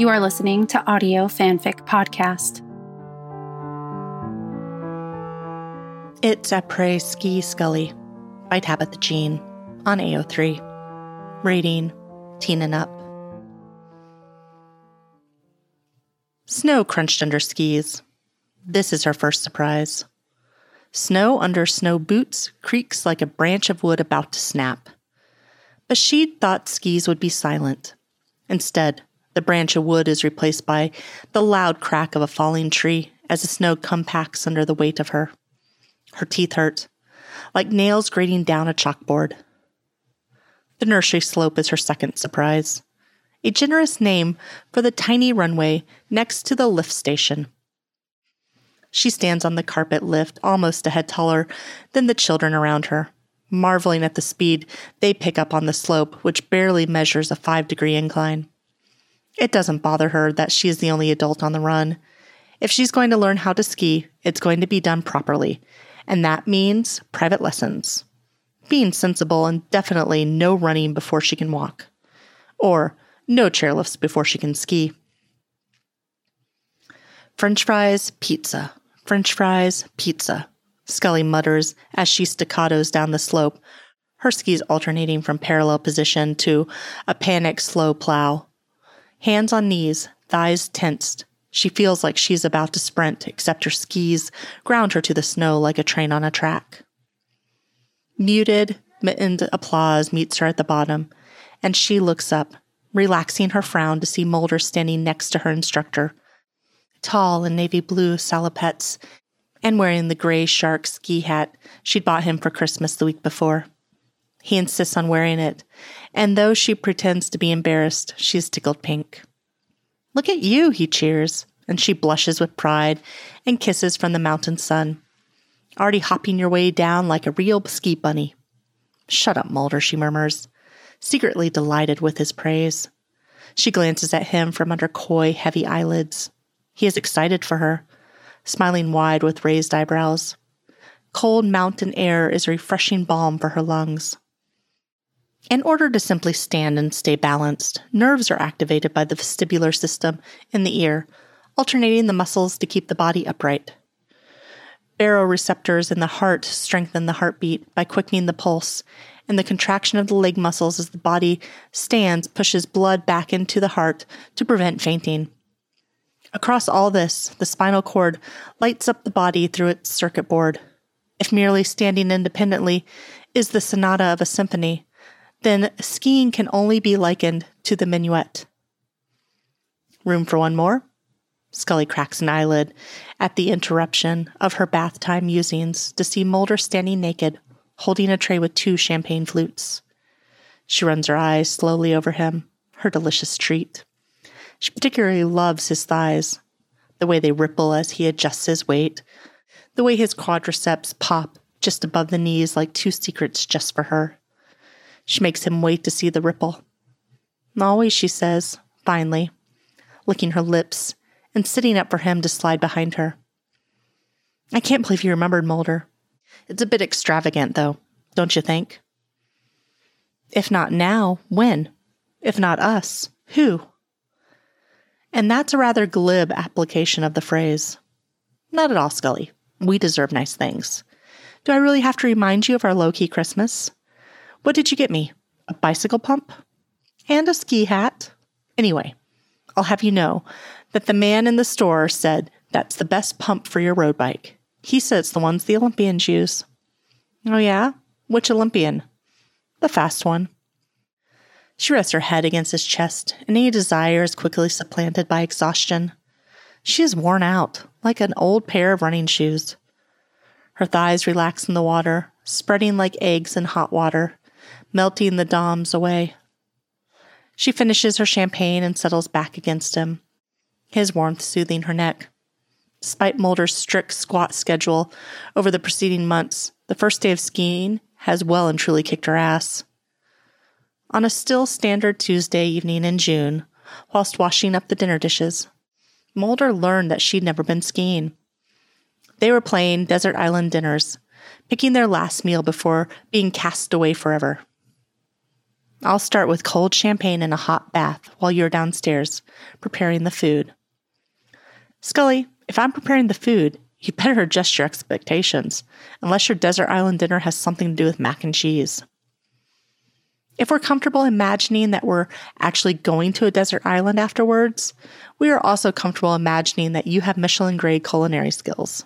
You are listening to Audio Fanfic Podcast. It's Après Ski Scully by Tabitha Jean on AO3. Rating Teen and Up. Snow crunched under skis. This is her first surprise. Snow under snow boots creaks like a branch of wood about to snap. But she'd thought skis would be silent. Instead, the branch of wood is replaced by the loud crack of a falling tree as the snow compacts under the weight of her. Her teeth hurt, like nails grating down a chalkboard. The nursery slope is her second surprise, a generous name for the tiny runway next to the lift station. She stands on the carpet lift almost a head taller than the children around her marveling at the speed they pick up on the slope, which barely measures a five degree incline. It doesn't bother her that she is the only adult on the run. If she's going to learn how to ski, it's going to be done properly, and that means private lessons. Being sensible and definitely no running before she can walk. Or no chairlifts before she can ski. French fries, pizza. French fries, pizza. Scully mutters as she staccatos down the slope, her skis alternating from parallel position to a panic slow plow. Hands on knees, thighs tensed. She feels like she's about to sprint, except her skis ground her to the snow like a train on a track. Muted, mittened applause meets her at the bottom, and she looks up, relaxing her frown to see Mulder standing next to her instructor. Tall in navy blue salopettes and wearing the gray shark ski hat she'd bought him for Christmas the week before. He insists on wearing it, and though she pretends to be embarrassed, she's tickled pink. Look at you, he cheers, and she blushes with pride and kisses from the mountain sun. Already hopping your way down like a real ski bunny. Shut up, Mulder, she murmurs, secretly delighted with his praise. She glances at him from under coy, heavy eyelids. He is excited for her, smiling wide with raised eyebrows. Cold mountain air is a refreshing balm for her lungs. In order to simply stand and stay balanced, nerves are activated by the vestibular system in the ear, alternating the muscles to keep the body upright. Baroreceptors in the heart strengthen the heartbeat by quickening the pulse, and the contraction of the leg muscles as the body stands pushes blood back into the heart to prevent fainting. Across all this, the spinal cord lights up the body through its circuit board. If merely standing independently is the sonata of a symphony, then skiing can only be likened to the minuet. Room for one more? Scully cracks an eyelid at the interruption of her bath time musings to see Mulder standing naked, holding a tray with two champagne flutes. She runs her eyes slowly over him, her delicious treat. She particularly loves his thighs, the way they ripple as he adjusts his weight, the way his quadriceps pop just above the knees like two secrets just for her. She makes him wait to see the ripple. Always, she says, finally, licking her lips and sitting up for him to slide behind her. I can't believe you remembered Mulder. It's a bit extravagant, though, don't you think? If not now, when? If not us, who? And that's a rather glib application of the phrase. Not at all, Scully. We deserve nice things. Do I really have to remind you of our low key Christmas? What did you get me? A bicycle pump? And a ski hat? Anyway, I'll have you know that the man in the store said that's the best pump for your road bike. He says the ones the Olympians use. Oh, yeah? Which Olympian? The fast one. She rests her head against his chest, and any desire is quickly supplanted by exhaustion. She is worn out, like an old pair of running shoes. Her thighs relax in the water, spreading like eggs in hot water, melting the DOMs away. She finishes her champagne and settles back against him, his warmth soothing her neck. Despite Mulder's strict squat schedule over the preceding months, the first day of skiing has well and truly kicked her ass. On a still standard Tuesday evening in June, whilst washing up the dinner dishes, Mulder learned that she'd never been skiing. They were playing desert island dinners, picking their last meal before being cast away forever. I'll start with cold champagne and a hot bath while you're downstairs preparing the food. Scully, if I'm preparing the food, you better adjust your expectations, unless your desert island dinner has something to do with mac and cheese. If we're comfortable imagining that we're actually going to a desert island afterwards, we are also comfortable imagining that you have Michelin grade culinary skills.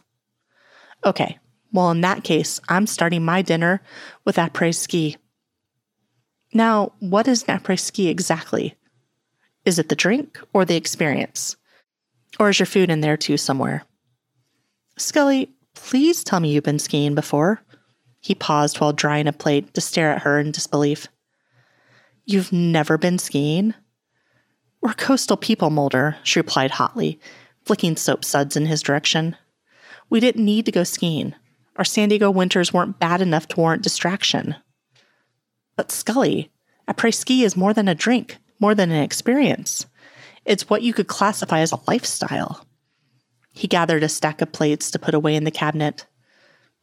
Okay, well, in that case, I'm starting my dinner with après ski. Now, what is après ski exactly? Is it the drink or the experience? Or is your food in there too somewhere? Scully, please tell me you've been skiing before. He paused while drying a plate to stare at her in disbelief. You've never been skiing? We're coastal people, Mulder, she replied hotly, flicking soap suds in his direction. We didn't need to go skiing. Our San Diego winters weren't bad enough to warrant distraction. But Scully, après ski is more than a drink, more than an experience. It's what you could classify as a lifestyle. He gathered a stack of plates to put away in the cabinet.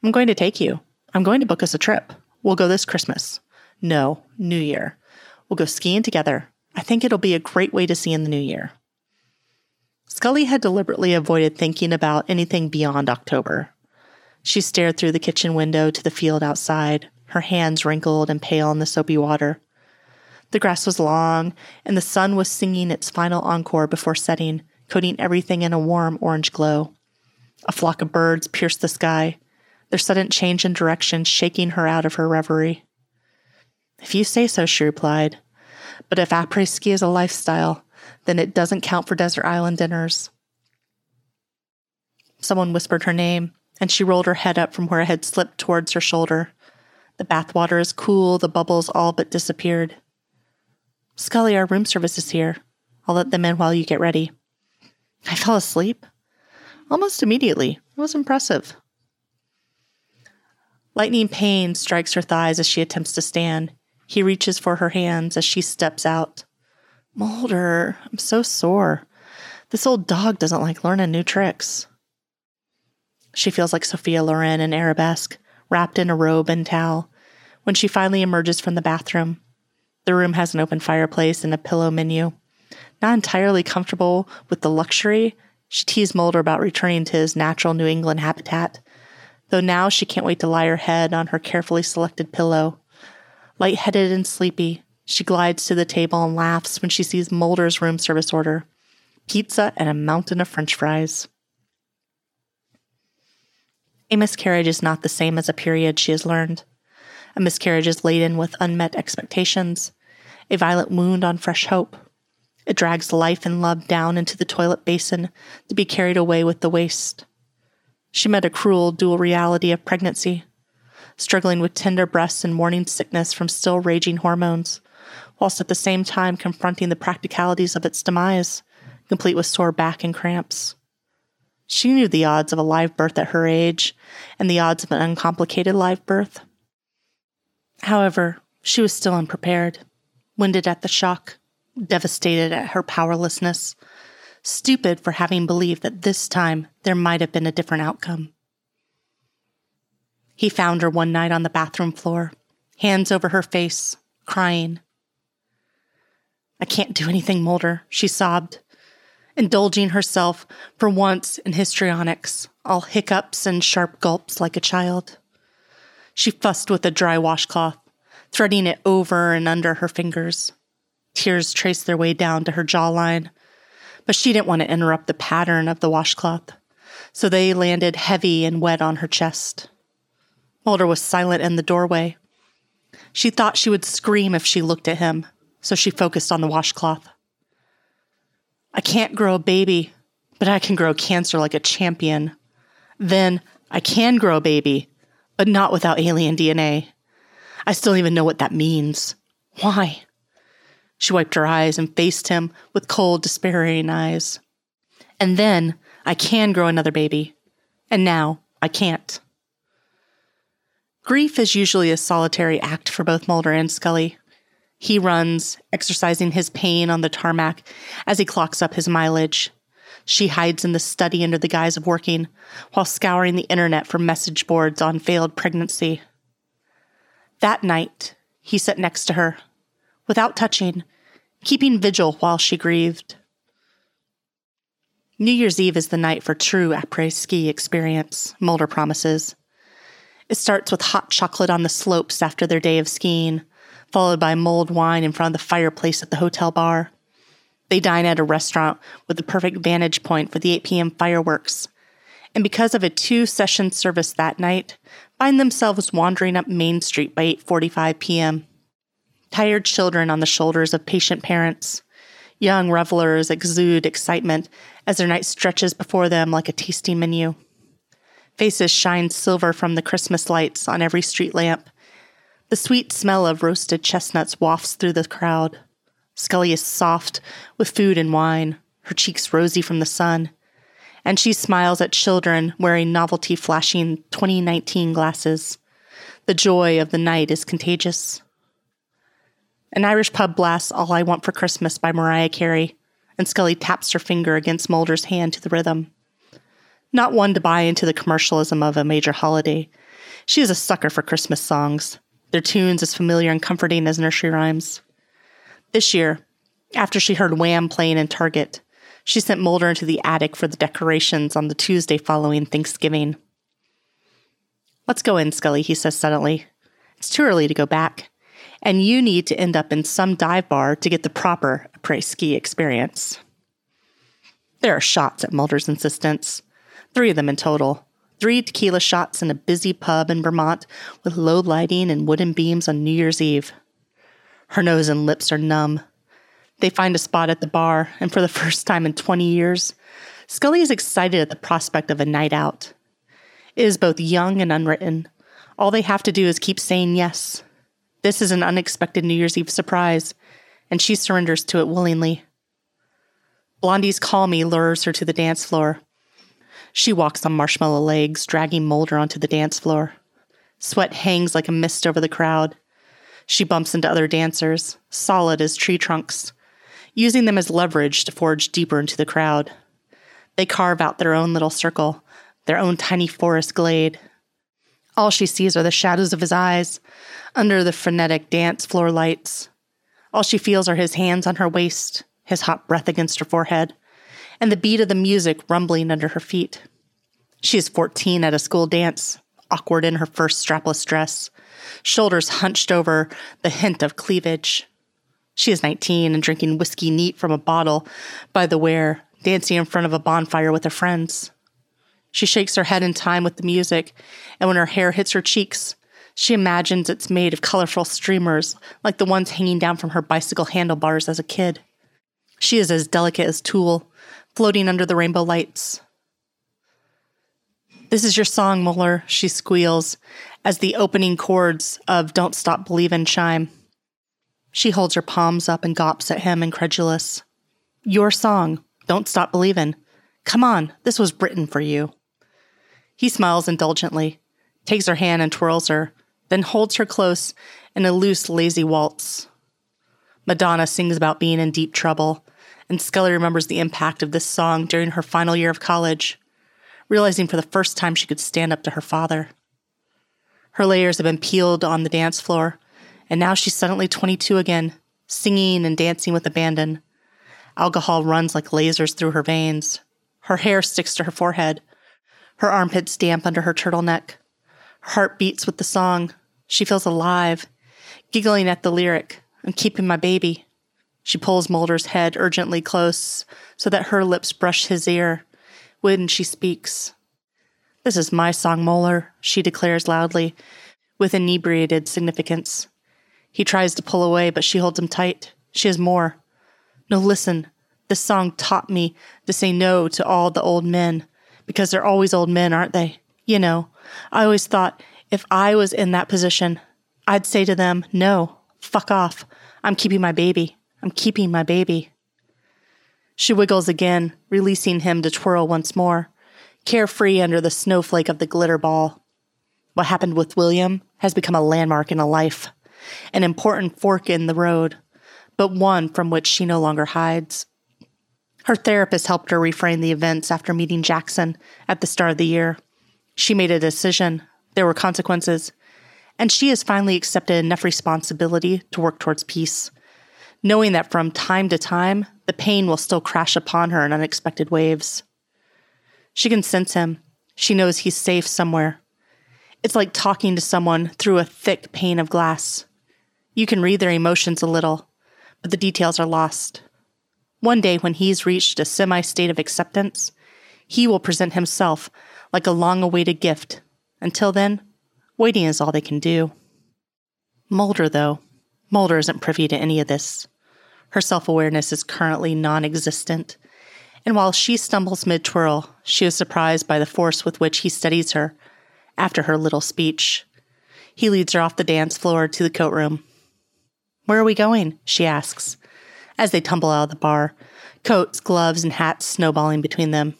I'm going to take you. I'm going to book us a trip. We'll go this Christmas. No, New Year. We'll go skiing together. I think it'll be a great way to see in the new year. Scully had deliberately avoided thinking about anything beyond October. She stared through the kitchen window to the field outside, her hands wrinkled and pale in the soapy water. The grass was long, and the sun was singing its final encore before setting, coating everything in a warm orange glow. A flock of birds pierced the sky, their sudden change in direction shaking her out of her reverie. If you say so, she replied. But if après ski is a lifestyle, then it doesn't count for desert island dinners. Someone whispered her name, and she rolled her head up from where it had slipped towards her shoulder. The bathwater is cool, the bubbles all but disappeared. Scully, our room service is here. I'll let them in while you get ready. I fell asleep. Almost immediately. It was impressive. Lightning pain strikes her thighs as she attempts to stand. He reaches for her hands as she steps out. Mulder, I'm so sore. This old dog doesn't like learning new tricks. She feels like Sophia Loren in Arabesque, wrapped in a robe and towel, when she finally emerges from the bathroom. The room has an open fireplace and a pillow menu. Not entirely comfortable with the luxury, she teased Mulder about returning to his natural New England habitat, though now she can't wait to lie her head on her carefully selected pillow. Light-headed and sleepy, she glides to the table and laughs when she sees Mulder's room service order pizza and a mountain of french fries. A miscarriage is not the same as a period, she has learned. A miscarriage is laden with unmet expectations, a violent wound on fresh hope. It drags life and love down into the toilet basin to be carried away with the waste. She met a cruel dual reality of pregnancy, struggling with tender breasts and morning sickness from still raging hormones, whilst at the same time confronting the practicalities of its demise, complete with sore back and cramps. She knew the odds of a live birth at her age and the odds of an uncomplicated live birth. However, she was still unprepared, winded at the shock, devastated at her powerlessness, stupid for having believed that this time there might have been a different outcome. He found her one night on the bathroom floor, hands over her face, crying. I can't do anything, Mulder, she sobbed, indulging herself for once in histrionics, all hiccups and sharp gulps like a child. She fussed with a dry washcloth, threading it over and under her fingers. Tears traced their way down to her jawline, but she didn't want to interrupt the pattern of the washcloth, so they landed heavy and wet on her chest. Mulder was silent in the doorway. She thought she would scream if she looked at him, so she focused on the washcloth. I can't grow a baby, but I can grow cancer like a champion. Then I can grow a baby, but not without alien DNA. I still don't even know what that means. Why? She wiped her eyes and faced him with cold, despairing eyes. And then I can grow another baby. And now I can't. Grief is usually a solitary act for both Mulder and Scully. He runs, exercising his pain on the tarmac as he clocks up his mileage. She hides in the study under the guise of working, while scouring the internet for message boards on failed pregnancy. That night, he sat next to her, without touching, keeping vigil while she grieved. New Year's Eve is the night for true après ski experience, Mulder promises. It starts with hot chocolate on the slopes after their day of skiing, followed by mulled wine in front of the fireplace at the hotel bar. They dine at a restaurant with the perfect vantage point for the 8 p.m. fireworks. And because of a two session service that night, find themselves wandering up Main Street by 8:45 p.m. Tired children on the shoulders of patient parents. Young revelers exude excitement as their night stretches before them like a tasting menu. Faces shine silver from the Christmas lights on every street lamp. The sweet smell of roasted chestnuts wafts through the crowd. Scully is soft with food and wine, her cheeks rosy from the sun, and she smiles at children wearing novelty flashing 2019 glasses. The joy of the night is contagious. An Irish pub blasts All I Want for Christmas by Mariah Carey, and Scully taps her finger against Mulder's hand to the rhythm. Not one to buy into the commercialism of a major holiday, she is a sucker for Christmas songs, their tunes as familiar and comforting as nursery rhymes. This year, after she heard Wham playing in Target, she sent Mulder into the attic for the decorations on the Tuesday following Thanksgiving. Let's go in, Scully, he says suddenly. It's too early to go back and you need to end up in some dive bar to get the proper après ski experience. There are shots at Mulder's insistence, three of them in total. Three tequila shots in a busy pub in Vermont with low lighting and wooden beams on New Year's Eve. Her nose and lips are numb. They find a spot at the bar, and for the first time in 20 years, Scully is excited at the prospect of a night out. It is both young and unwritten. All they have to do is keep saying yes, this is an unexpected New Year's Eve surprise, and she surrenders to it willingly. Blondie's call me lures her to the dance floor. She walks on marshmallow legs, dragging Mulder onto the dance floor. Sweat hangs like a mist over the crowd. She bumps into other dancers, solid as tree trunks, using them as leverage to forge deeper into the crowd. They carve out their own little circle, their own tiny forest glade. All she sees are the shadows of his eyes, under the frenetic dance floor lights. All she feels are his hands on her waist, his hot breath against her forehead, and the beat of the music rumbling under her feet. She is 14 at a school dance, awkward in her first strapless dress, shoulders hunched over the hint of cleavage. She is 19 and drinking whiskey neat from a bottle by the wear, dancing in front of a bonfire with her friends. She shakes her head in time with the music, and when her hair hits her cheeks, she imagines it's made of colorful streamers like the ones hanging down from her bicycle handlebars as a kid. She is as delicate as tulle, floating under the rainbow lights. This is your song, Mulder, she squeals as the opening chords of Don't Stop Believin' chime. She holds her palms up and gawps at him, incredulous. Your song, Don't Stop Believin'. Come on, this was written for you. He smiles indulgently, takes her hand and twirls her, then holds her close in a loose, lazy waltz. Madonna sings about being in deep trouble, and Scully remembers the impact of this song during her final year of college, realizing for the first time she could stand up to her father. Her layers have been peeled on the dance floor, and now she's suddenly 22 again, singing and dancing with abandon. Alcohol runs like lasers through her veins. Her hair sticks to her forehead, her armpits damp under her turtleneck. Her heart beats with the song, she feels alive, giggling at the lyric, I'm keeping my baby. She pulls Mulder's head urgently close so that her lips brush his ear when she speaks. This is my song, Mulder, she declares loudly, with inebriated significance. He tries to pull away, but she holds him tight. She has more. No, listen. This song taught me to say no to all the old men, because they're always old men, aren't they? You know, I always thought if I was in that position, I'd say to them, no, fuck off. I'm keeping my baby. I'm keeping my baby. She wiggles again, releasing him to twirl once more, carefree under the snowflake of the glitter ball. What happened with William has become a landmark in a life, an important fork in the road, but one from which she no longer hides. Her therapist helped her reframe the events after meeting Jackson at the start of the year. She made a decision, there were consequences, and she has finally accepted enough responsibility to work towards peace, knowing that from time to time, the pain will still crash upon her in unexpected waves. She can sense him. She knows he's safe somewhere. It's like talking to someone through a thick pane of glass. You can read their emotions a little, but the details are lost. One day, when he's reached a semi state of acceptance, he will present himself like a long awaited gift. Until then, waiting is all they can do. Mulder, though, Mulder isn't privy to any of this. Her self awareness is currently non existent, and while she stumbles mid twirl, she is surprised by the force with which he steadies her after her little speech. He leads her off the dance floor to the coat room. Where are we going? she asks, as they tumble out of the bar, coats, gloves, and hats snowballing between them.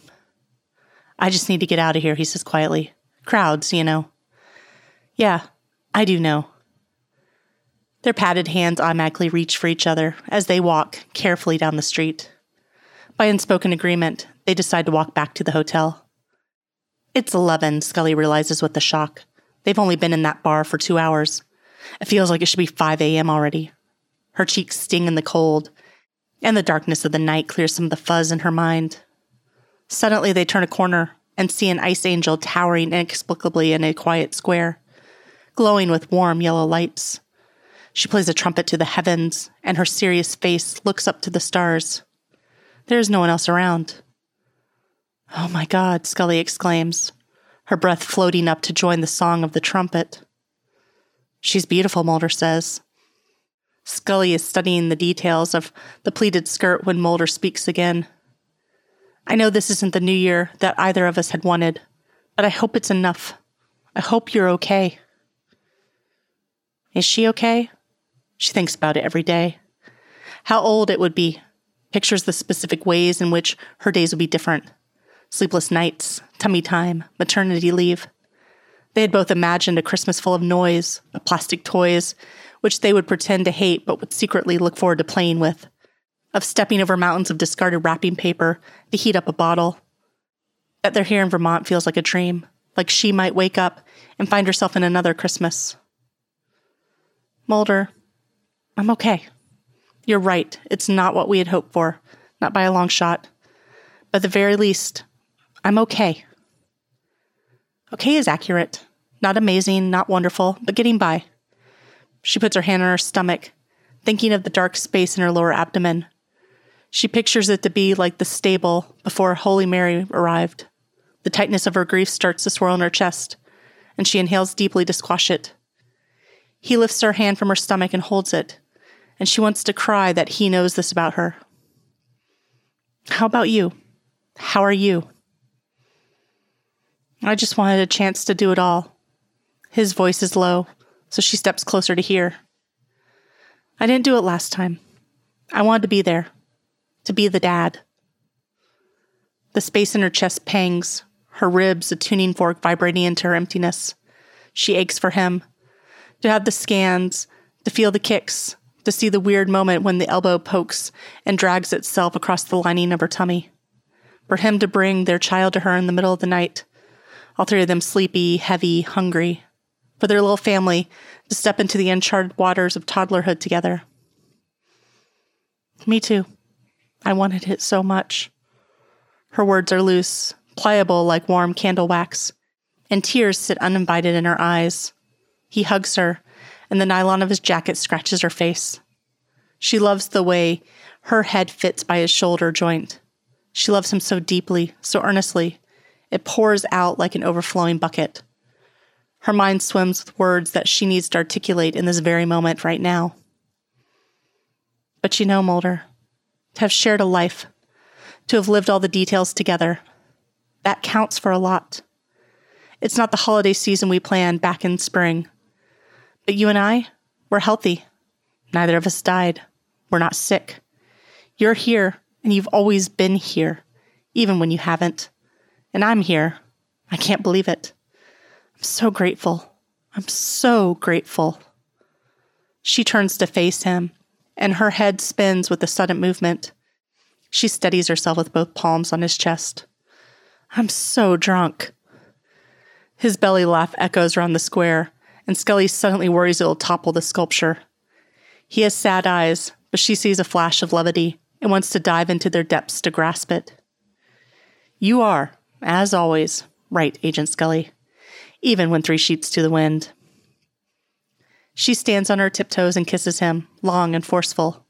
I just need to get out of here, he says quietly. Crowds, you know. Yeah, I do know. Their padded hands automatically reach for each other as they walk carefully down the street. By unspoken agreement, they decide to walk back to the hotel. It's 11, Scully realizes with a shock. They've only been in that bar for two hours. It feels like it should be 5 a.m. already. Her cheeks sting in the cold, and the darkness of the night clears some of the fuzz in her mind. Suddenly, they turn a corner and see an ice angel towering inexplicably in a quiet square, glowing with warm yellow lights. She plays a trumpet to the heavens, and her serious face looks up to the stars. There is no one else around. Oh my God, Scully exclaims, her breath floating up to join the song of the trumpet. She's beautiful, Mulder says. Scully is studying the details of the pleated skirt when Mulder speaks again. I know this isn't the new year that either of us had wanted, but I hope it's enough. I hope you're okay. Is she okay? She thinks about it every day. How old it would be, pictures the specific ways in which her days would be different sleepless nights, tummy time, maternity leave. They had both imagined a Christmas full of noise, of plastic toys, which they would pretend to hate but would secretly look forward to playing with, of stepping over mountains of discarded wrapping paper to heat up a bottle. That they're here in Vermont feels like a dream, like she might wake up and find herself in another Christmas. Mulder, I'm okay. You're right. It's not what we had hoped for, not by a long shot. But at the very least, I'm okay. Okay is accurate. Not amazing, not wonderful, but getting by. She puts her hand on her stomach, thinking of the dark space in her lower abdomen. She pictures it to be like the stable before Holy Mary arrived. The tightness of her grief starts to swirl in her chest, and she inhales deeply to squash it. He lifts her hand from her stomach and holds it, and she wants to cry that he knows this about her. How about you? How are you? I just wanted a chance to do it all. His voice is low, so she steps closer to hear. I didn't do it last time. I wanted to be there, to be the dad. The space in her chest pangs, her ribs a tuning fork vibrating into her emptiness. She aches for him. To have the scans, to feel the kicks, to see the weird moment when the elbow pokes and drags itself across the lining of her tummy. For him to bring their child to her in the middle of the night, all three of them sleepy, heavy, hungry, for their little family to step into the uncharted waters of toddlerhood together. Me too. I wanted it so much. Her words are loose, pliable like warm candle wax, and tears sit uninvited in her eyes. He hugs her, and the nylon of his jacket scratches her face. She loves the way her head fits by his shoulder joint. She loves him so deeply, so earnestly, it pours out like an overflowing bucket. Her mind swims with words that she needs to articulate in this very moment right now. But you know, Mulder, to have shared a life, to have lived all the details together, that counts for a lot. It's not the holiday season we planned back in spring. But you and I, we're healthy. Neither of us died. We're not sick. You're here, and you've always been here, even when you haven't. And I'm here. I can't believe it. I'm so grateful. I'm so grateful. She turns to face him, and her head spins with a sudden movement. She steadies herself with both palms on his chest. I'm so drunk. His belly laugh echoes around the square, and Scully suddenly worries it'll topple the sculpture. He has sad eyes, but she sees a flash of levity and wants to dive into their depths to grasp it. You are, as always, right, Agent Scully, even when three sheets to the wind. She stands on her tiptoes and kisses him, long and forceful.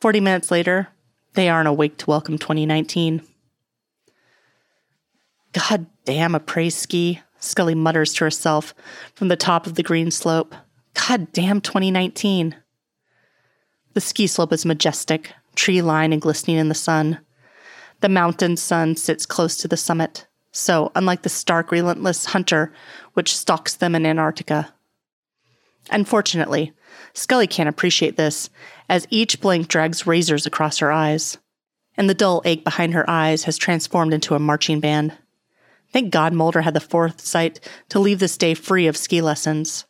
Forty minutes later, they aren't awake to welcome 2019. God damn après ski, Scully mutters to herself from the top of the green slope. God damn 2019. The ski slope is majestic, tree lined and glistening in the sun. The mountain sun sits close to the summit, so unlike the stark, relentless hunter which stalks them in Antarctica. Unfortunately, Scully can't appreciate this, as each blink drags razors across her eyes, and the dull ache behind her eyes has transformed into a marching band. Thank God Mulder had the foresight to leave this day free of ski lessons.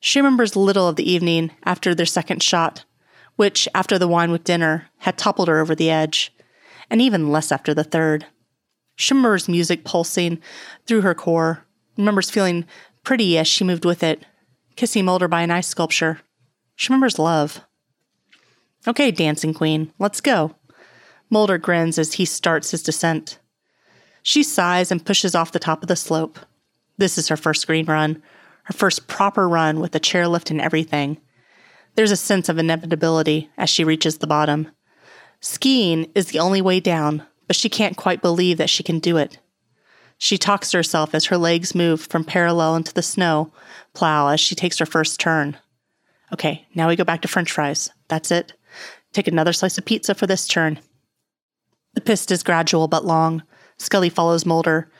She remembers little of the evening after their second shot, which, after the wine with dinner, had toppled her over the edge, and even less after the third. She remembers music pulsing through her core, remembers feeling pretty as she moved with it, kissing Mulder by an ice sculpture. She remembers love. Okay, dancing queen, let's go. Mulder grins as he starts his descent. She sighs and pushes off the top of the slope. This is her first green run, her first proper run with a chairlift and everything. There's a sense of inevitability as she reaches the bottom. Skiing is the only way down, but she can't quite believe that she can do it. She talks to herself as her legs move from parallel into the snow plow as she takes her first turn. Okay, now we go back to french fries. That's it. Take another slice of pizza for this turn. The piste is gradual but long. Scully follows Mulder,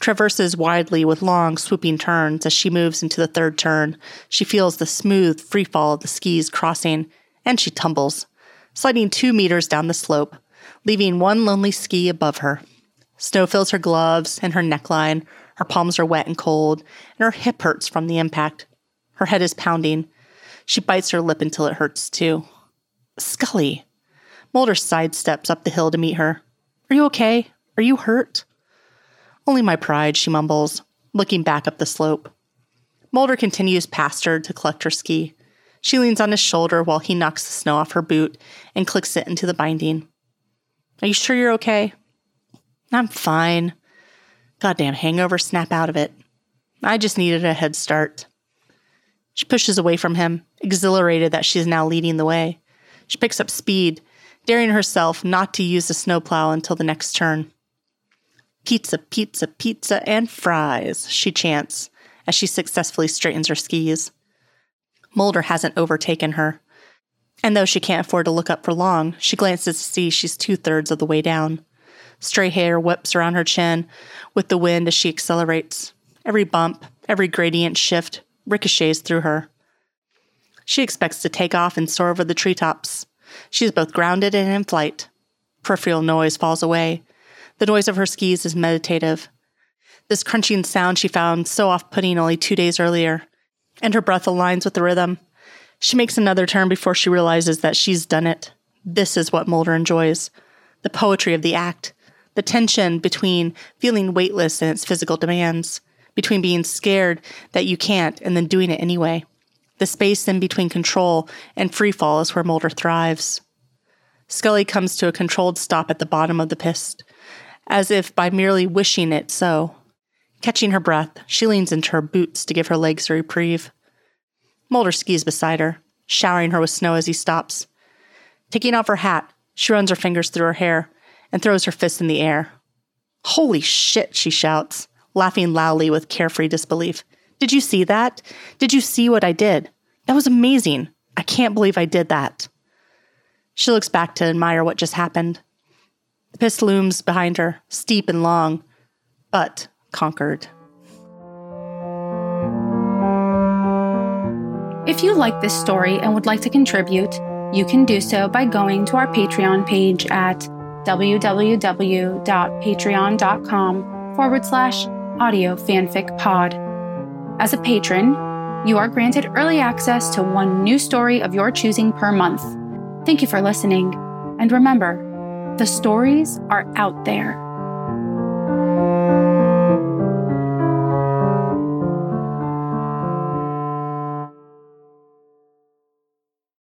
traverses widely with long, swooping turns as she moves into the third turn. She feels the smooth free fall of the skis crossing, and she tumbles, sliding two meters down the slope, leaving one lonely ski above her. Snow fills her gloves and her neckline. Her palms are wet and cold, and her hip hurts from the impact. Her head is pounding. She bites her lip until it hurts too. Scully. Mulder sidesteps up the hill to meet her. Are you okay? Are you hurt? Only my pride, she mumbles, looking back up the slope. Mulder continues past her to collect her ski. She leans on his shoulder while he knocks the snow off her boot and clicks it into the binding. Are you sure you're okay? I'm fine. Goddamn hangover, snap out of it. I just needed a head start. She pushes away from him, exhilarated that she's now leading the way. She picks up speed, daring herself not to use the snowplow until the next turn. Pizza, pizza, pizza, and fries, she chants as she successfully straightens her skis. Mulder hasn't overtaken her. And though she can't afford to look up for long, she glances to see she's two thirds of the way down. Stray hair whips around her chin with the wind as she accelerates. Every bump, every gradient shift ricochets through her. She expects to take off and soar over the treetops. She is both grounded and in flight. Peripheral noise falls away. The noise of her skis is meditative. This crunching sound she found so off putting only two days earlier, and her breath aligns with the rhythm. She makes another turn before she realizes that she's done it. This is what Mulder enjoys the poetry of the act, the tension between feeling weightless in its physical demands, between being scared that you can't and then doing it anyway. The space in between control and free fall is where Mulder thrives. Scully comes to a controlled stop at the bottom of the piste, as if by merely wishing it so. Catching her breath, she leans into her boots to give her legs a reprieve. Mulder skis beside her, showering her with snow as he stops. Taking off her hat, she runs her fingers through her hair and throws her fist in the air. Holy shit, she shouts, laughing loudly with carefree disbelief. Did you see that? Did you see what I did? That was amazing. I can't believe I did that. She looks back to admire what just happened. The piste looms behind her, steep and long, but conquered. If you like this story and would like to contribute, you can do so by going to our Patreon page at www.patreon.com forward slash audio fanfic pod. As a patron, you are granted early access to one new story of your choosing per month. Thank you for listening, and remember, the stories are out there.